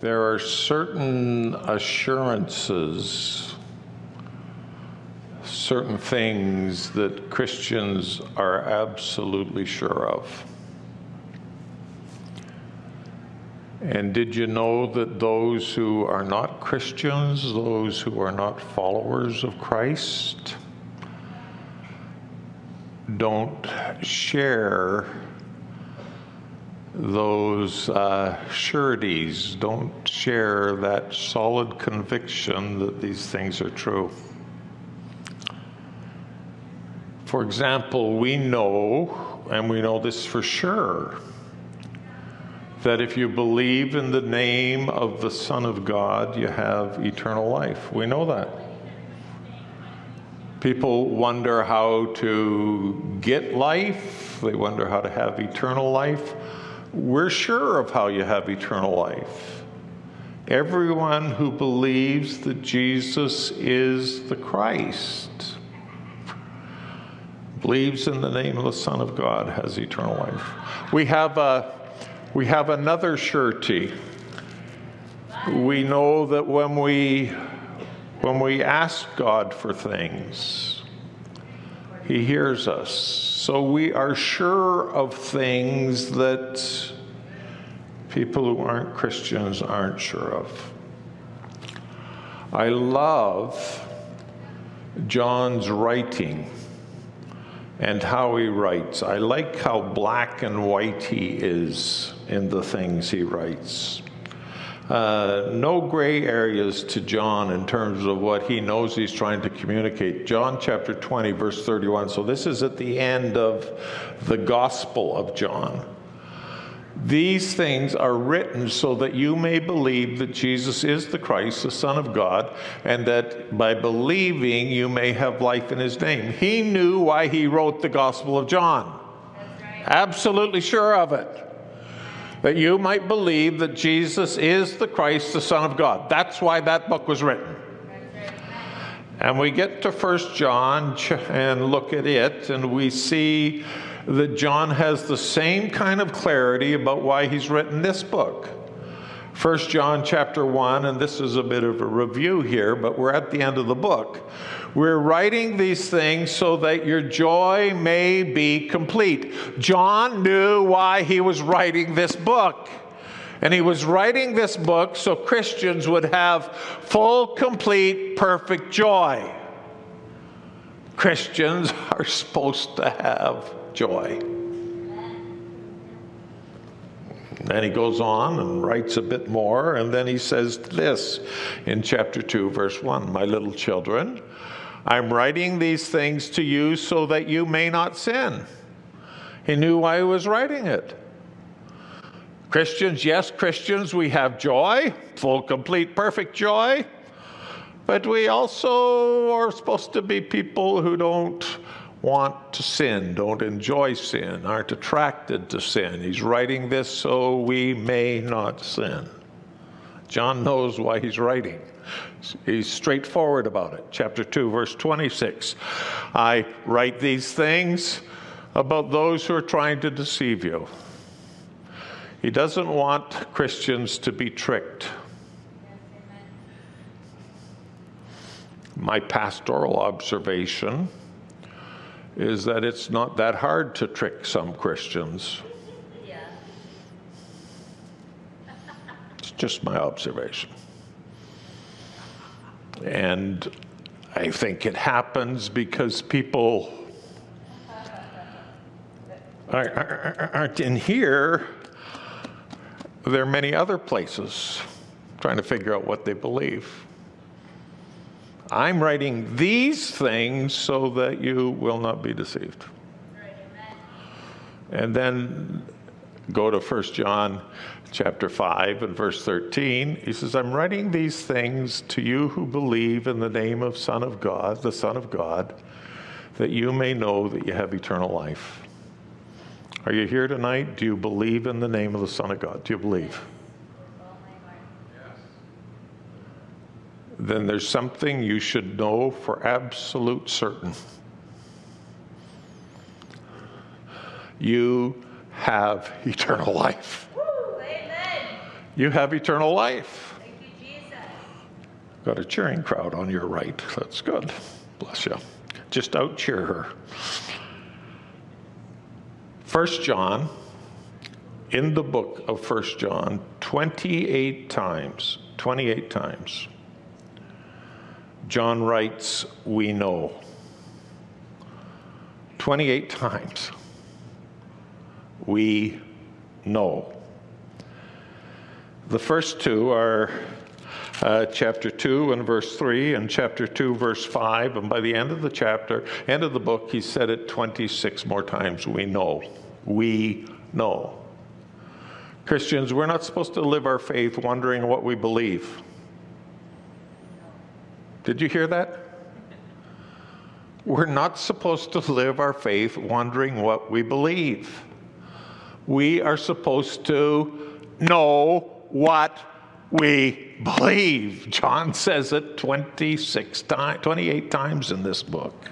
there are certain assurances, certain things that Christians are absolutely sure of. And did you know that those who are not Christians, those who are not followers of Christ, don't share those uh, sureties, don't share that solid conviction that these things are true. For example, we know, and we know this for sure, that if you believe in the name of the Son of God, you have eternal life. We know that. People wonder how to get life, they wonder how to have eternal life. We're sure of how you have eternal life. Everyone who believes that Jesus is the Christ, believes in the name of the Son of God, has eternal life. We have, a, we have another surety. We know that when we, when we ask God for things, He hears us. So we are sure of things that people who aren't Christians aren't sure of. I love John's writing and how he writes. I like how black and white he is in the things he writes. Uh, no gray areas to John in terms of what he knows he's trying to communicate. John chapter 20, verse 31. So this is at the end of the Gospel of John. These things are written so that you may believe that Jesus is the Christ, the Son of God, and that by believing you may have life in his name. He knew why he wrote the Gospel of John. Right. Absolutely sure of it that you might believe that Jesus is the Christ, the Son of God. That's why that book was written. And we get to First John and look at it, and we see that John has the same kind of clarity about why he's written this book. First John chapter 1, and this is a bit of a review here, but we're at the end of the book. We're writing these things so that your joy may be complete. John knew why he was writing this book. And he was writing this book so Christians would have full, complete, perfect joy. Christians are supposed to have joy. Then he goes on and writes a bit more, and then he says this in chapter 2, verse 1 My little children, I'm writing these things to you so that you may not sin. He knew why he was writing it. Christians, yes, Christians, we have joy, full, complete, perfect joy, but we also are supposed to be people who don't want to sin, don't enjoy sin, aren't attracted to sin. He's writing this so we may not sin. John knows why he's writing. He's straightforward about it. Chapter 2, verse 26. I write these things about those who are trying to deceive you. He doesn't want Christians to be tricked. My pastoral observation is that it's not that hard to trick some Christians. Yeah. it's just my observation. And I think it happens because people aren't in here. There are many other places trying to figure out what they believe. I'm writing these things so that you will not be deceived. And then go to 1 John chapter 5 and verse 13, he says, I'm writing these things to you who believe in the name of Son of God, the Son of God, that you may know that you have eternal life. Are you here tonight? Do you believe in the name of the Son of God? Do you believe? Then there's something you should know for absolute certain. You have eternal life. You have eternal life. Thank you, Jesus. Got a cheering crowd on your right. That's good. Bless you. Just out cheer her. First John, in the book of First John, 28 times, 28 times, John writes, We know. 28 times. We know. The first two are uh, chapter 2 and verse 3 and chapter 2 verse 5 and by the end of the chapter end of the book he said it 26 more times we know we know christians we're not supposed to live our faith wondering what we believe did you hear that we're not supposed to live our faith wondering what we believe we are supposed to know what we believe. John says it 26 times, 28 times in this book.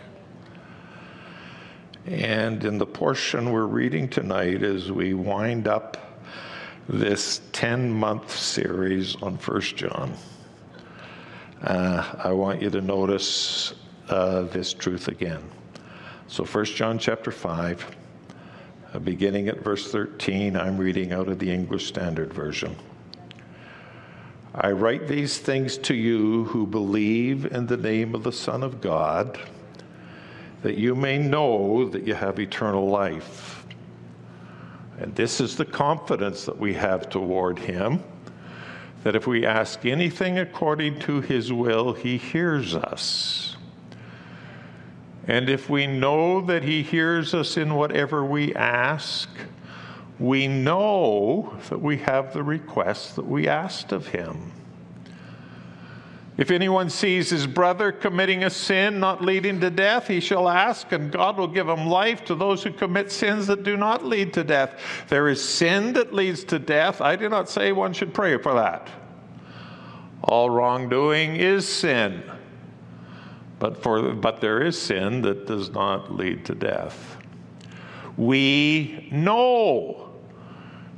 And in the portion we're reading tonight, as we wind up this 10 month series on 1 John, uh, I want you to notice uh, this truth again. So, 1 John chapter 5, uh, beginning at verse 13, I'm reading out of the English Standard Version. I write these things to you who believe in the name of the Son of God, that you may know that you have eternal life. And this is the confidence that we have toward Him that if we ask anything according to His will, He hears us. And if we know that He hears us in whatever we ask, we know that we have the request that we asked of him. If anyone sees his brother committing a sin not leading to death, he shall ask, and God will give him life to those who commit sins that do not lead to death. There is sin that leads to death. I do not say one should pray for that. All wrongdoing is sin. But, for, but there is sin that does not lead to death. We know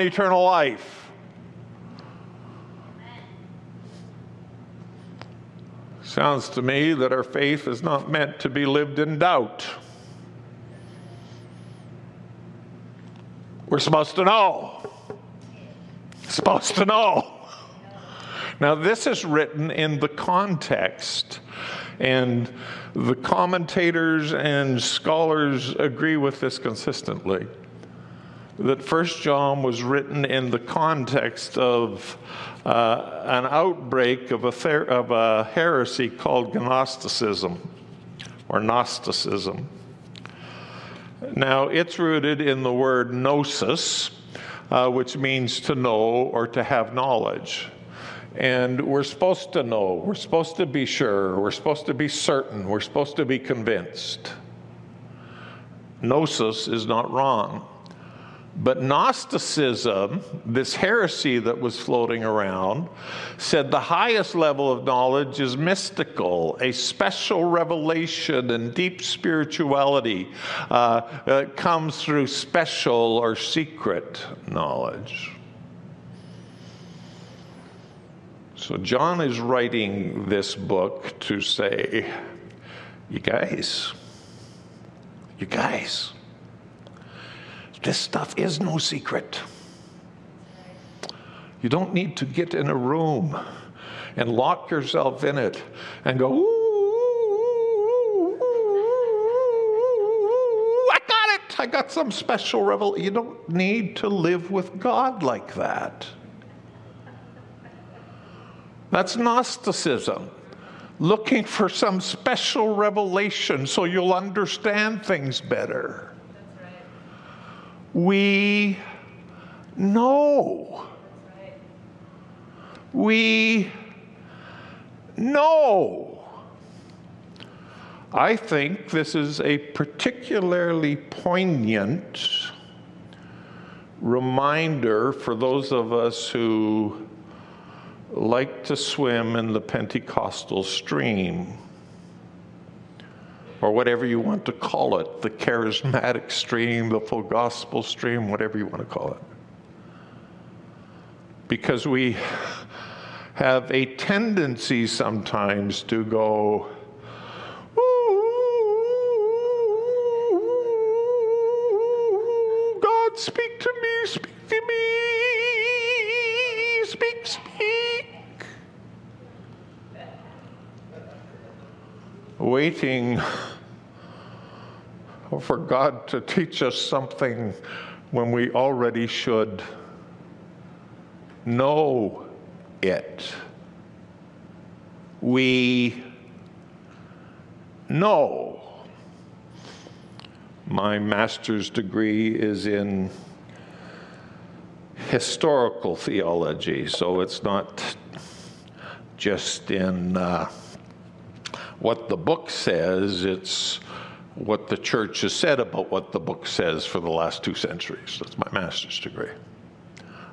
eternal life. Sounds to me that our faith is not meant to be lived in doubt. We're supposed to know. Supposed to know. Now, this is written in the context, and the commentators and scholars agree with this consistently that First John was written in the context of uh, an outbreak of a, ther- of a heresy called Gnosticism or Gnosticism. Now, it's rooted in the word gnosis, uh, which means to know or to have knowledge. And we're supposed to know, we're supposed to be sure, we're supposed to be certain, we're supposed to be convinced. Gnosis is not wrong. But Gnosticism, this heresy that was floating around, said the highest level of knowledge is mystical, a special revelation and deep spirituality uh, uh, comes through special or secret knowledge. So, John is writing this book to say, you guys, you guys, this stuff is no secret. You don't need to get in a room and lock yourself in it and go, I got it. I got some special revelation. You don't need to live with God like that. That's Gnosticism. Looking for some special revelation so you'll understand things better we know. we know. I think this is a particularly poignant reminder for those of us who like to swim in the Pentecostal stream, or whatever you want to call it the charismatic stream, the full gospel stream, whatever you want to call it. Because we have a tendency sometimes to go, Waiting for God to teach us something when we already should know it. We know. My master's degree is in historical theology, so it's not just in uh, what the book says, it's what the church has said about what the book says for the last two centuries. That's my master's degree.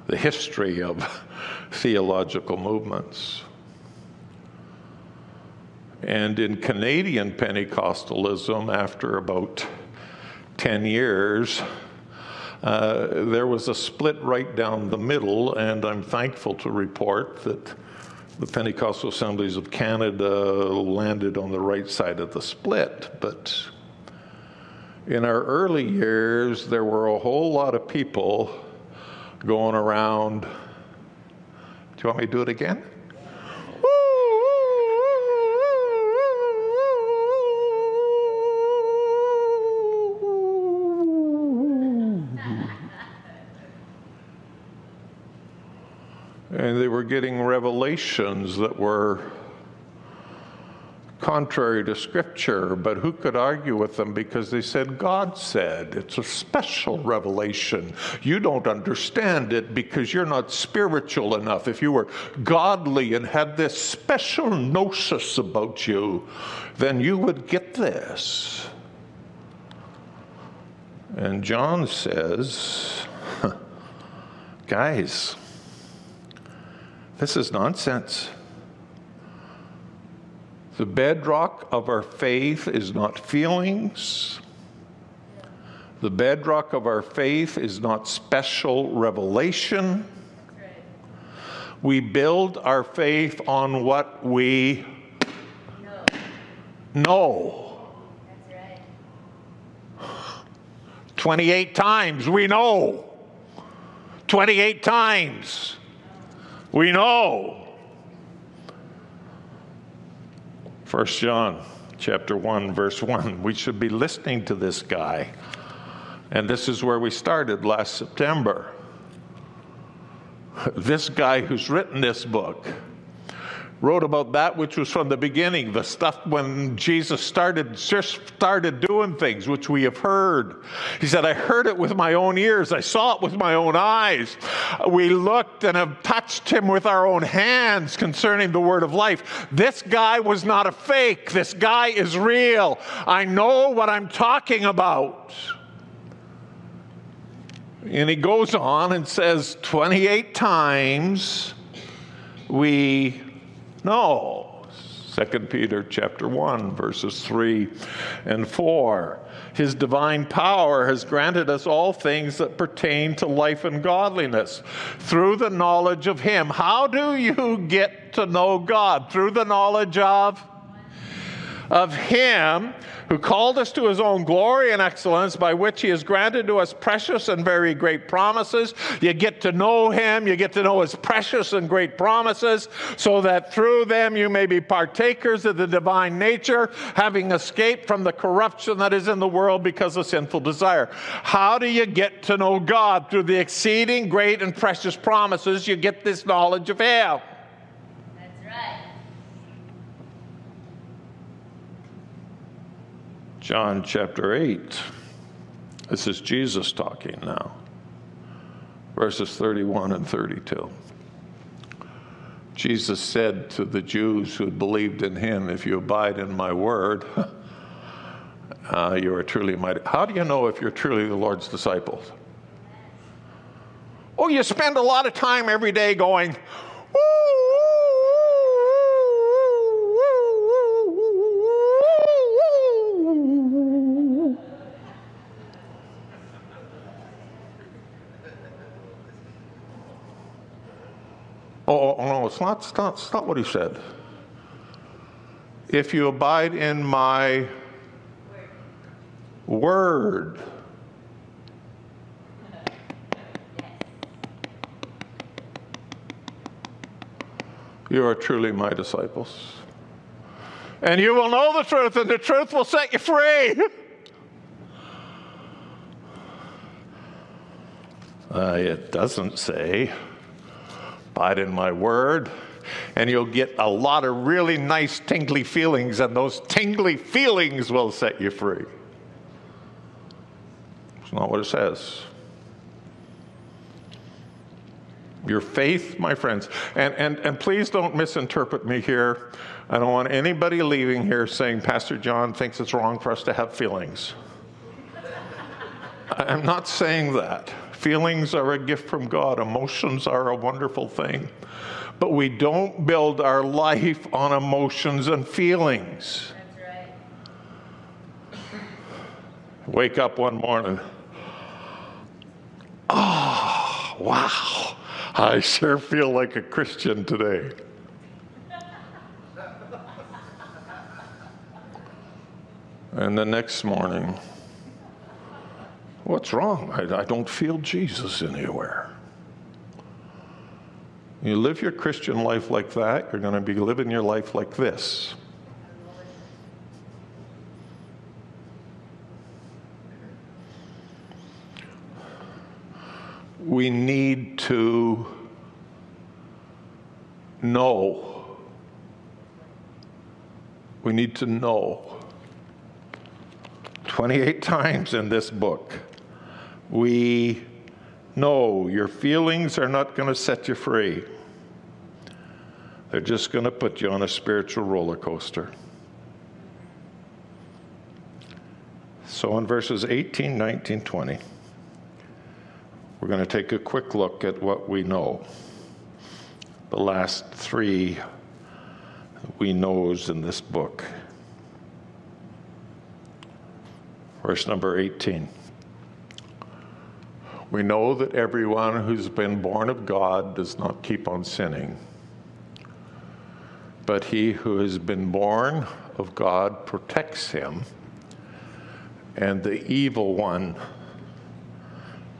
The history of theological movements. And in Canadian Pentecostalism, after about 10 years, uh, there was a split right down the middle, and I'm thankful to report that the Pentecostal Assemblies of Canada landed on the right side of the split. But in our early years, there were a whole lot of people going around. Do you want me to do it again? And were getting revelations that were contrary to Scripture, but who could argue with them because they said, God said. It's a special revelation. You don't understand it because you're not spiritual enough. If you were godly and had this special gnosis about you, then you would get this. And John says, guys, this is nonsense. The bedrock of our faith is not feelings. The bedrock of our faith is not special revelation. We build our faith on what we know. know. Right. 28 times we know. 28 times we know. 1 John chapter 1 verse 1. We should be listening to this guy. And this is where we started last September. This guy who's written this book wrote about that which was from the beginning, the stuff when Jesus started just started doing things, which we have heard. He said, I heard it with my own ears, I saw it with my own eyes. We looked and have touched him with our own hands concerning the word of life. This guy was not a fake, this guy is real. I know what I'm talking about. And he goes on and says 28 times we no. 2 Peter chapter 1 verses 3 and 4. His divine power has granted us all things that pertain to life and godliness through the knowledge of him. How do you get to know God? Through the knowledge of of him who called us to his own glory and excellence, by which he has granted to us precious and very great promises. You get to know him, you get to know his precious and great promises, so that through them you may be partakers of the divine nature, having escaped from the corruption that is in the world because of sinful desire. How do you get to know God? Through the exceeding great and precious promises, you get this knowledge of him. John chapter 8. This is Jesus talking now. Verses 31 and 32. Jesus said to the Jews who had believed in him, If you abide in my word, uh, you are truly my. How do you know if you're truly the Lord's disciples? Oh, you spend a lot of time every day going, Oh, oh, no, it's not, it's, not, it's not what he said. If you abide in my word, you are truly my disciples. And you will know the truth, and the truth will set you free. Uh, it doesn't say abide in my word, and you'll get a lot of really nice tingly feelings, and those tingly feelings will set you free. It's not what it says. Your faith, my friends, and, and, and please don't misinterpret me here. I don't want anybody leaving here saying Pastor John thinks it's wrong for us to have feelings. I'm not saying that. Feelings are a gift from God, emotions are a wonderful thing. But we don't build our life on emotions and feelings. Wake up one morning. Oh, wow. I sure feel like a Christian today. And the next morning, What's wrong? I, I don't feel Jesus anywhere. You live your Christian life like that, you're going to be living your life like this. We need to know. We need to know. 28 times in this book we know your feelings are not going to set you free. They're just going to put you on a spiritual roller coaster. So in verses 18, 19, 20, we're going to take a quick look at what we know. The last three we knows in this book. Verse number 18. We know that everyone who's been born of God does not keep on sinning. But he who has been born of God protects him, and the evil one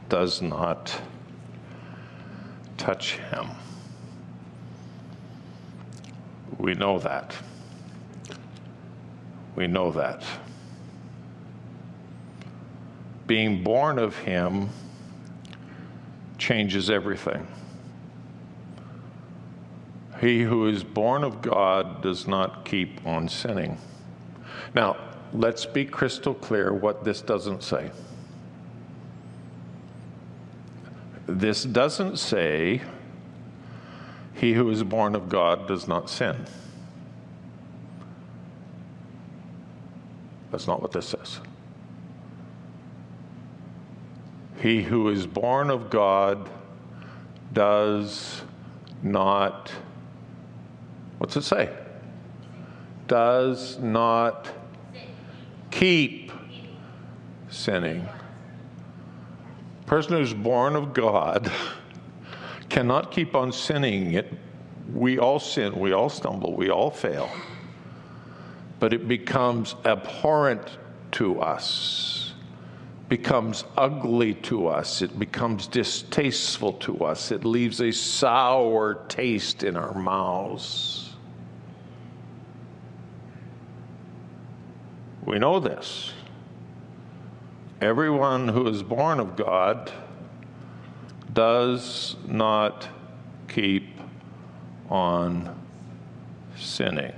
does not touch him. We know that. We know that. Being born of him changes everything. He who is born of God does not keep on sinning. Now, let's be crystal clear what this doesn't say. This doesn't say he who is born of God does not sin. That's not what this says. He who is born of God does not, what's it say? Does not keep sinning. Person who's born of God cannot keep on sinning. It, we all sin, we all stumble, we all fail. But it becomes abhorrent to us becomes ugly to us, it becomes distasteful to us, it leaves a sour taste in our mouths. We know this. Everyone who is born of God does not keep on sinning.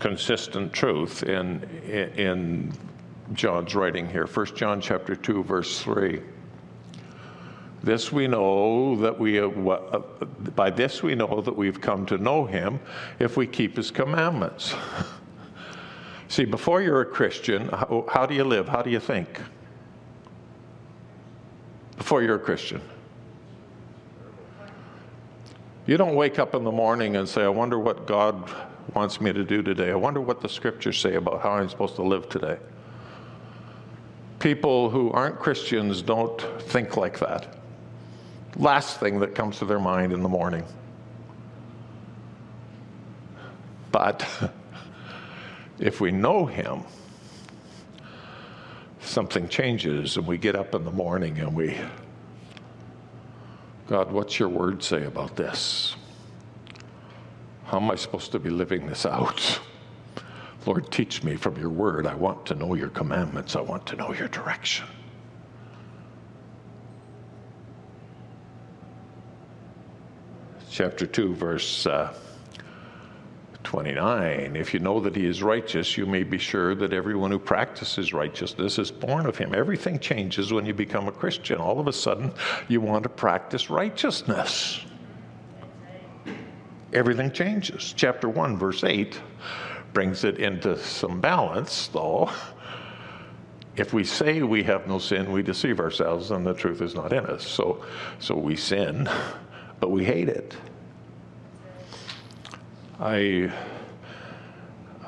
Consistent truth in, in John's writing here. 1 John chapter 2, verse 3. This we know that we, uh, uh, by this we know that we've come to know him if we keep his commandments. See, before you're a Christian, how, how do you live? How do you think? Before you're a Christian. You don't wake up in the morning and say, I wonder what God wants me to do today. I wonder what the scriptures say about how I'm supposed to live today. People who aren't Christians don't think like that. Last thing that comes to their mind in the morning. But if we know Him, something changes and we get up in the morning and we, God, what's your word say about this? How am I supposed to be living this out? Lord, teach me from your word. I want to know your commandments. I want to know your direction. Chapter 2, verse uh, 29 If you know that he is righteous, you may be sure that everyone who practices righteousness is born of him. Everything changes when you become a Christian. All of a sudden, you want to practice righteousness. Everything changes. Chapter 1, verse 8 brings it into some balance, though. If we say we have no sin, we deceive ourselves and the truth is not in us. So, so we sin, but we hate it. I,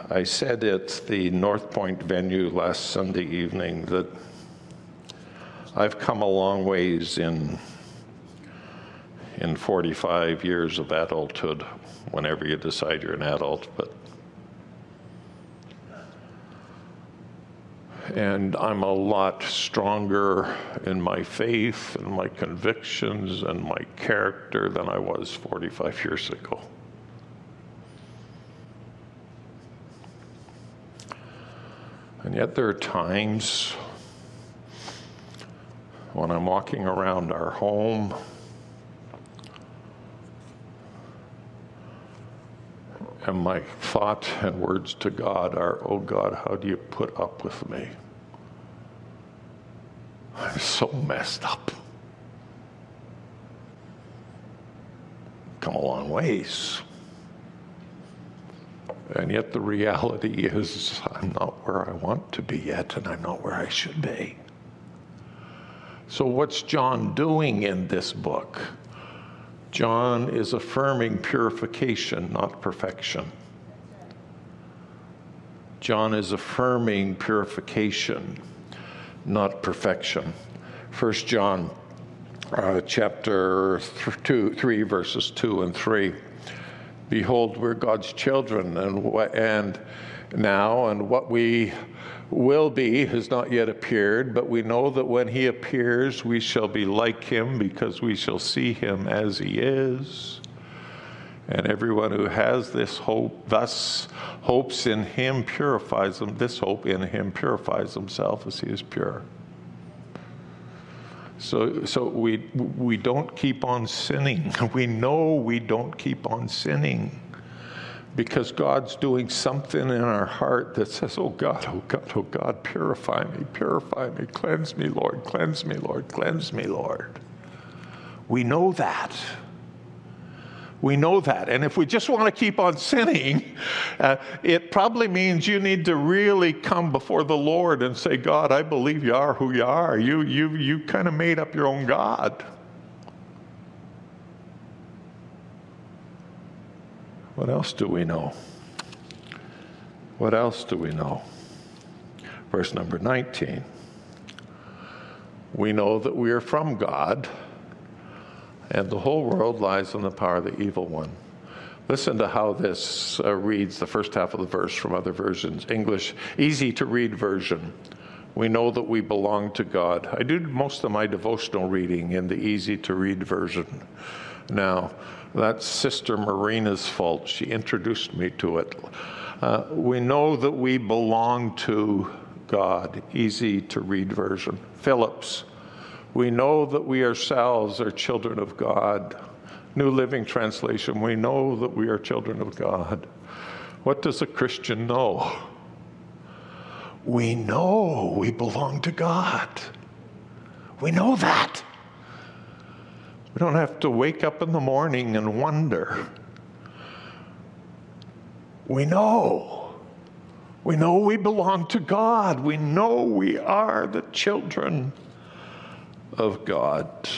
I said at the North Point venue last Sunday evening that I've come a long ways in, in 45 years of adulthood, whenever you decide you're an adult, but and I'm a lot stronger in my faith and my convictions and my character than I was 45 years ago. And yet, there are times when I'm walking around our home. And my thought and words to God are, Oh God, how do you put up with me? I'm so messed up. Come a long ways. And yet the reality is, I'm not where I want to be yet, and I'm not where I should be. So, what's John doing in this book? John is affirming purification, not perfection. John is affirming purification, not perfection. First John uh, chapter th- two, 3, verses 2 and 3. Behold, we're God's children, and, and now, and what we will be has not yet appeared, but we know that when he appears, we shall be like him because we shall see him as he is. And everyone who has this hope, thus hopes in him, purifies them. This hope in him purifies himself as he is pure. So, so we, we don't keep on sinning. We know we don't keep on sinning because God's doing something in our heart that says, Oh God, oh God, oh God, purify me, purify me, cleanse me, Lord, cleanse me, Lord, cleanse me, Lord. We know that. We know that. And if we just want to keep on sinning, uh, it probably means you need to really come before the Lord and say, God, I believe you are who you are. You, you, you kind of made up your own God. What else do we know? What else do we know? Verse number 19. We know that we are from God, and the whole world lies in the power of the evil one. Listen to how this uh, reads the first half of the verse from other versions. English, easy to read version. We know that we belong to God. I do most of my devotional reading in the easy to read version. Now, that's Sister Marina's fault. She introduced me to it. Uh, we know that we belong to God. Easy to read version. Phillips. We know that we ourselves are children of God. New Living Translation. We know that we are children of God. What does a Christian know? We know we belong to God. We know that. Don't have to wake up in the morning and wonder. We know. We know we belong to God. We know we are the children of God.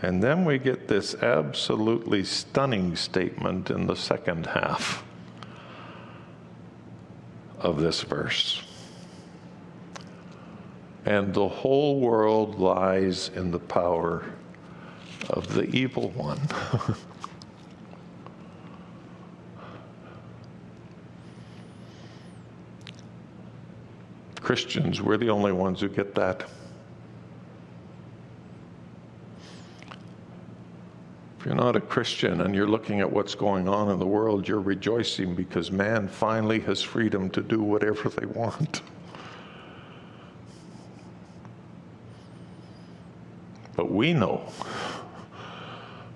And then we get this absolutely stunning statement in the second half of this verse. And the whole world lies in the power of the evil one. Christians, we're the only ones who get that. If you're not a Christian and you're looking at what's going on in the world, you're rejoicing because man finally has freedom to do whatever they want. But we know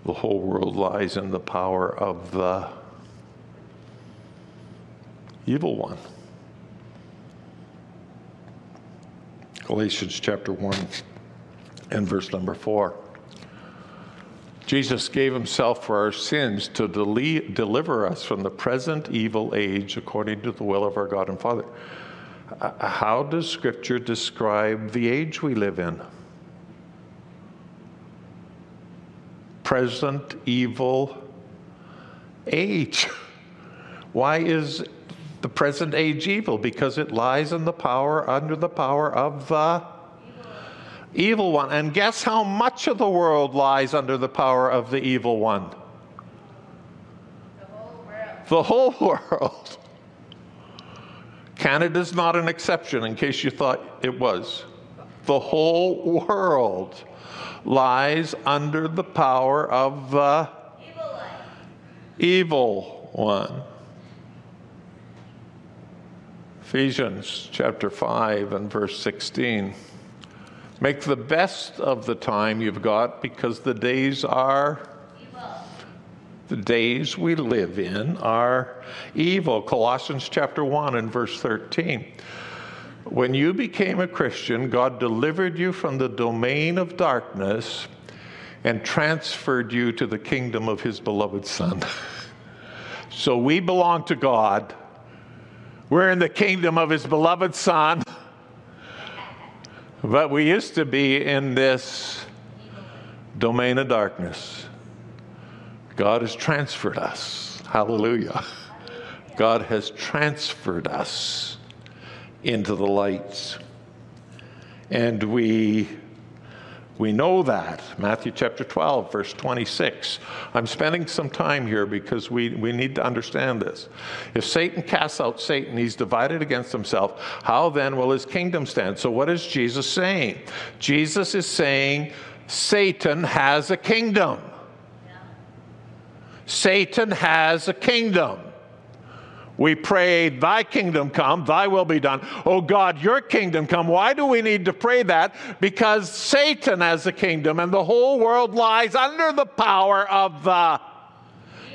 the whole world lies in the power of the evil one. Galatians chapter 1 and verse number 4. Jesus gave himself for our sins to dele- deliver us from the present evil age according to the will of our God and Father. Uh, how does Scripture describe the age we live in? Present evil age. Why is the present age evil? Because it lies in the power, under the power of the evil one. And guess how much of the world lies under the power of the evil one? The whole world. The whole world. Canada's not an exception, in case you thought it was. The whole world lies under the power of the Evil one. Ephesians chapter 5 and verse 16. Make the best of the time you've got because the days are Evil. the days we live in are evil. Colossians chapter 1 and verse 13. When you became a Christian, God delivered you from the domain of darkness and transferred you to the kingdom of his beloved Son. so we belong to God. We're in the kingdom of his beloved Son. But we used to be in this domain of darkness. God has transferred us. Hallelujah. God has transferred us into the lights. And we we know that. Matthew chapter 12, verse 26. I'm spending some time here because we, we need to understand this. If Satan casts out Satan, he's divided against himself. How then will his kingdom stand? So, what is Jesus saying? Jesus is saying Satan has a kingdom. Satan has a kingdom. We pray, Thy kingdom come, Thy will be done. Oh God, Your kingdom come. Why do we need to pray that? Because Satan has a kingdom and the whole world lies under the power of the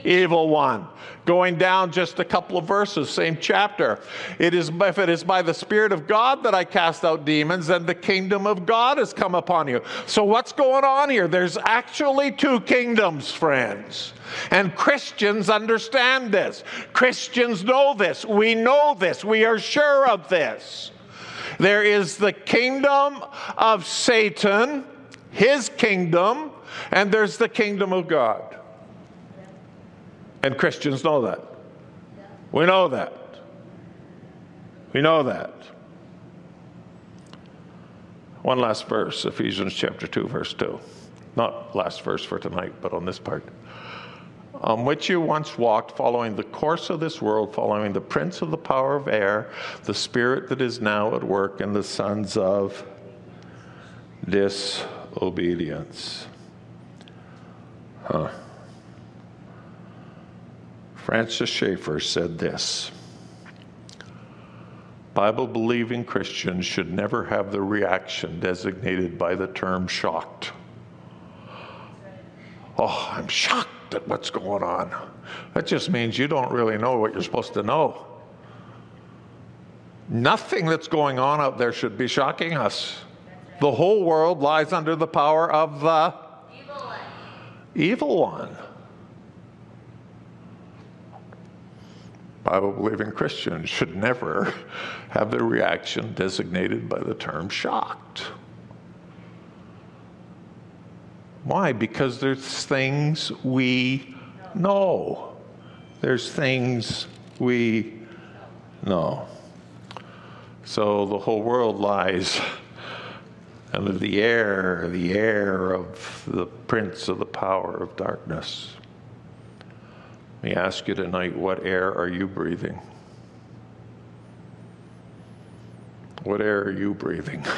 evil one. Going down just a couple of verses, same chapter. It is if it is by the Spirit of God that I cast out demons, then the kingdom of God has come upon you. So what's going on here? There's actually two kingdoms, friends. And Christians understand this. Christians know this. We know this. We are sure of this. There is the kingdom of Satan, his kingdom, and there's the kingdom of God. And Christians know that. We know that. We know that. One last verse, Ephesians chapter 2, verse 2. Not last verse for tonight, but on this part. On which you once walked, following the course of this world, following the prince of the power of air, the spirit that is now at work in the sons of disobedience. Huh. Francis Schaeffer said this Bible believing Christians should never have the reaction designated by the term shocked. Oh, I'm shocked at what's going on. That just means you don't really know what you're supposed to know. Nothing that's going on out there should be shocking us. The whole world lies under the power of the Evil one. evil one. Bible believing Christians should never have their reaction designated by the term shocked. Why? Because there's things we know. There's things we know. So the whole world lies under the air, the air of the prince of the power of darkness. Let me ask you tonight what air are you breathing? What air are you breathing?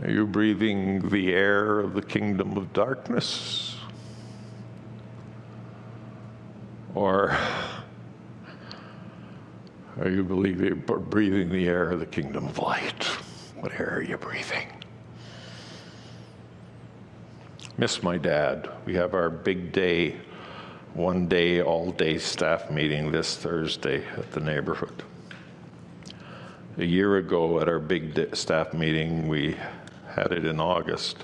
Are you breathing the air of the kingdom of darkness? Or are you breathing the air of the kingdom of light? What air are you breathing? Miss my dad. We have our big day, one day, all day staff meeting this Thursday at the neighborhood. A year ago, at our big day, staff meeting, we had it in August.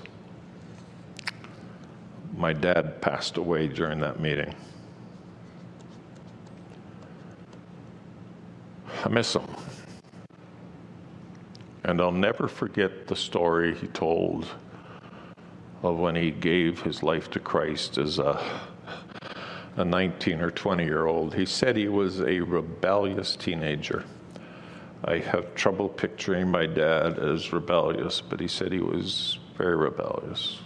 My dad passed away during that meeting. I miss him. And I'll never forget the story he told of when he gave his life to Christ as a, a 19 or 20 year old. He said he was a rebellious teenager. I have trouble picturing my dad as rebellious, but he said he was very rebellious.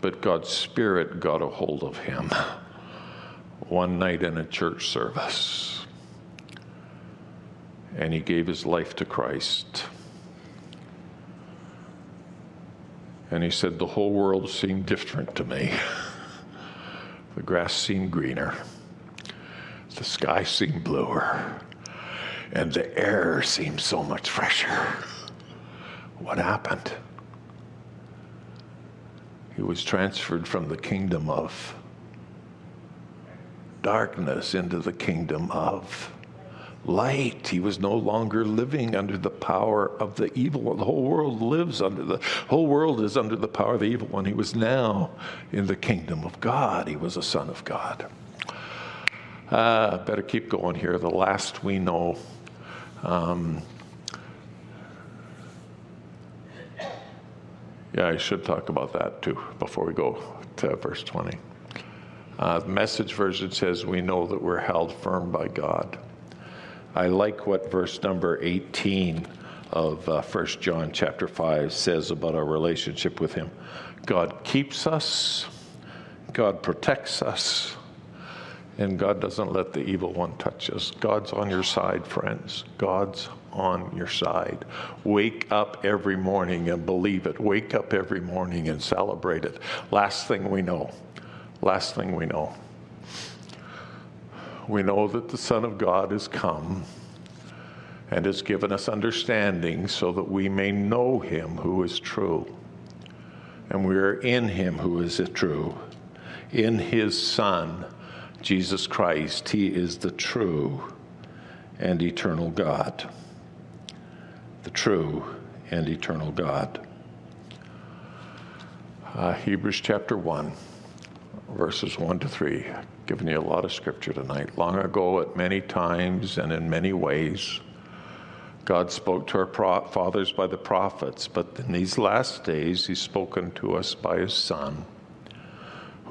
But God's Spirit got a hold of him one night in a church service, and he gave his life to Christ. And he said, The whole world seemed different to me. The grass seemed greener, the sky seemed bluer and the air seemed so much fresher. What happened? He was transferred from the kingdom of darkness into the kingdom of light. He was no longer living under the power of the evil one. The whole world lives under the whole world is under the power of the evil one. He was now in the kingdom of God. He was a son of God. Uh, better keep going here. The last we know um, yeah, I should talk about that too before we go to verse 20. Uh, message version says, We know that we're held firm by God. I like what verse number 18 of uh, 1 John chapter 5 says about our relationship with Him. God keeps us, God protects us, and God doesn't let the evil one touch us. God's on your side, friends. God's on your side. Wake up every morning and believe it. Wake up every morning and celebrate it. Last thing we know. Last thing we know. We know that the Son of God has come and has given us understanding so that we may know him who is true. And we are in him who is true, in his Son Jesus Christ. He is the true and eternal God. The true and eternal God. Uh, Hebrews chapter 1, verses 1 to 3. Giving you a lot of scripture tonight. Long ago, at many times and in many ways, God spoke to our pro- fathers by the prophets, but in these last days, He's spoken to us by His Son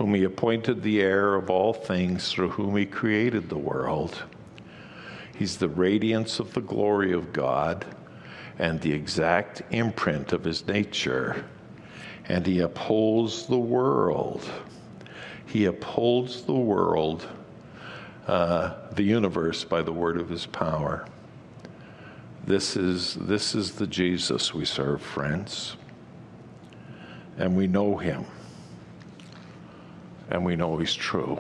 whom he appointed the heir of all things, through whom he created the world. He's the radiance of the glory of God and the exact imprint of his nature, and he upholds the world. He upholds the world, uh, the universe, by the word of his power. This is, this is the Jesus we serve, friends. And we know him and we know he's true.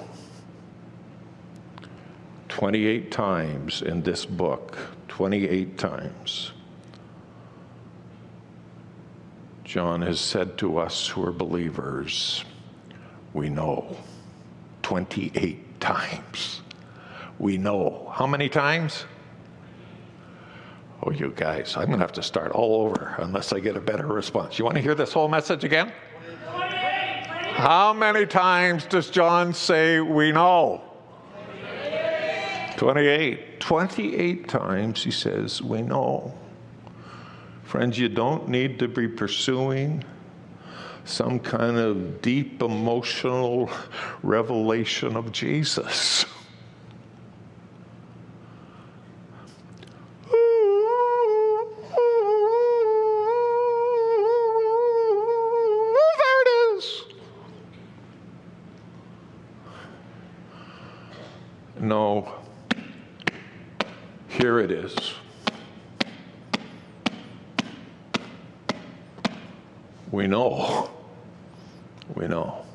28 times in this book, 28 times, John has said to us who are believers, we know. 28 times. We know. How many times? Oh, you guys, I'm going to have to start all over unless I get a better response. You want to hear this whole message again? How many times does John say we know? 28. 28 times he says we know. Friends, you don't need to be pursuing some kind of deep emotional revelation of Jesus. There it is. No, here it is. We know. We know.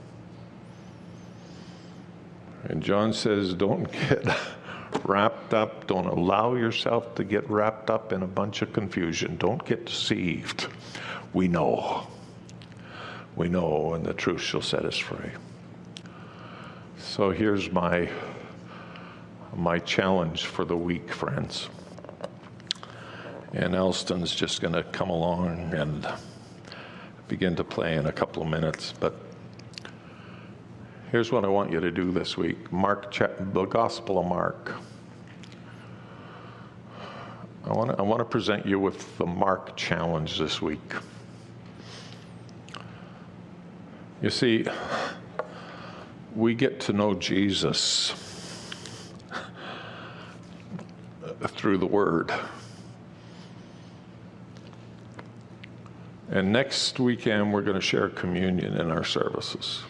And John says, don't get wrapped up, don't allow yourself to get wrapped up in a bunch of confusion. Don't get deceived. We know. We know, and the truth shall set us free. So here's my my challenge for the week, friends. And Elston's just going to come along and begin to play in a couple of minutes. But here's what I want you to do this week Mark, the Gospel of Mark. I want to, I want to present you with the Mark challenge this week. You see, we get to know Jesus through the Word. And next weekend, we're going to share communion in our services.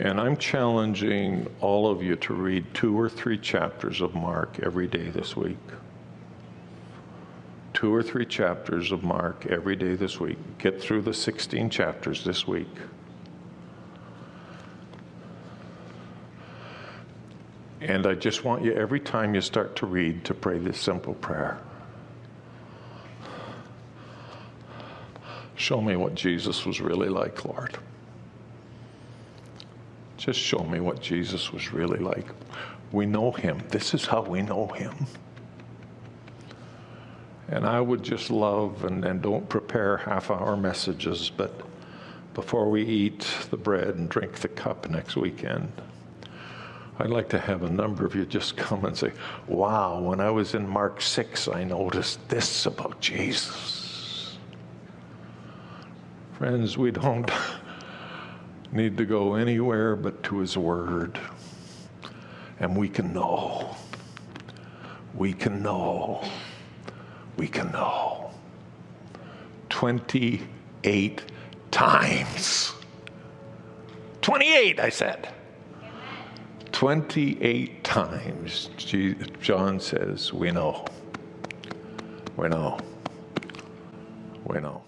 And I'm challenging all of you to read two or three chapters of Mark every day this week. Two or three chapters of Mark every day this week. Get through the 16 chapters this week. And I just want you, every time you start to read, to pray this simple prayer Show me what Jesus was really like, Lord. Just show me what Jesus was really like. We know him. This is how we know him. And I would just love, and, and don't prepare half hour messages, but before we eat the bread and drink the cup next weekend, I'd like to have a number of you just come and say, Wow, when I was in Mark 6, I noticed this about Jesus. Friends, we don't need to go anywhere but to His Word. And we can know. We can know. We can know. 28 times. 28, I said. 28 times, John says, We know. We know. We know.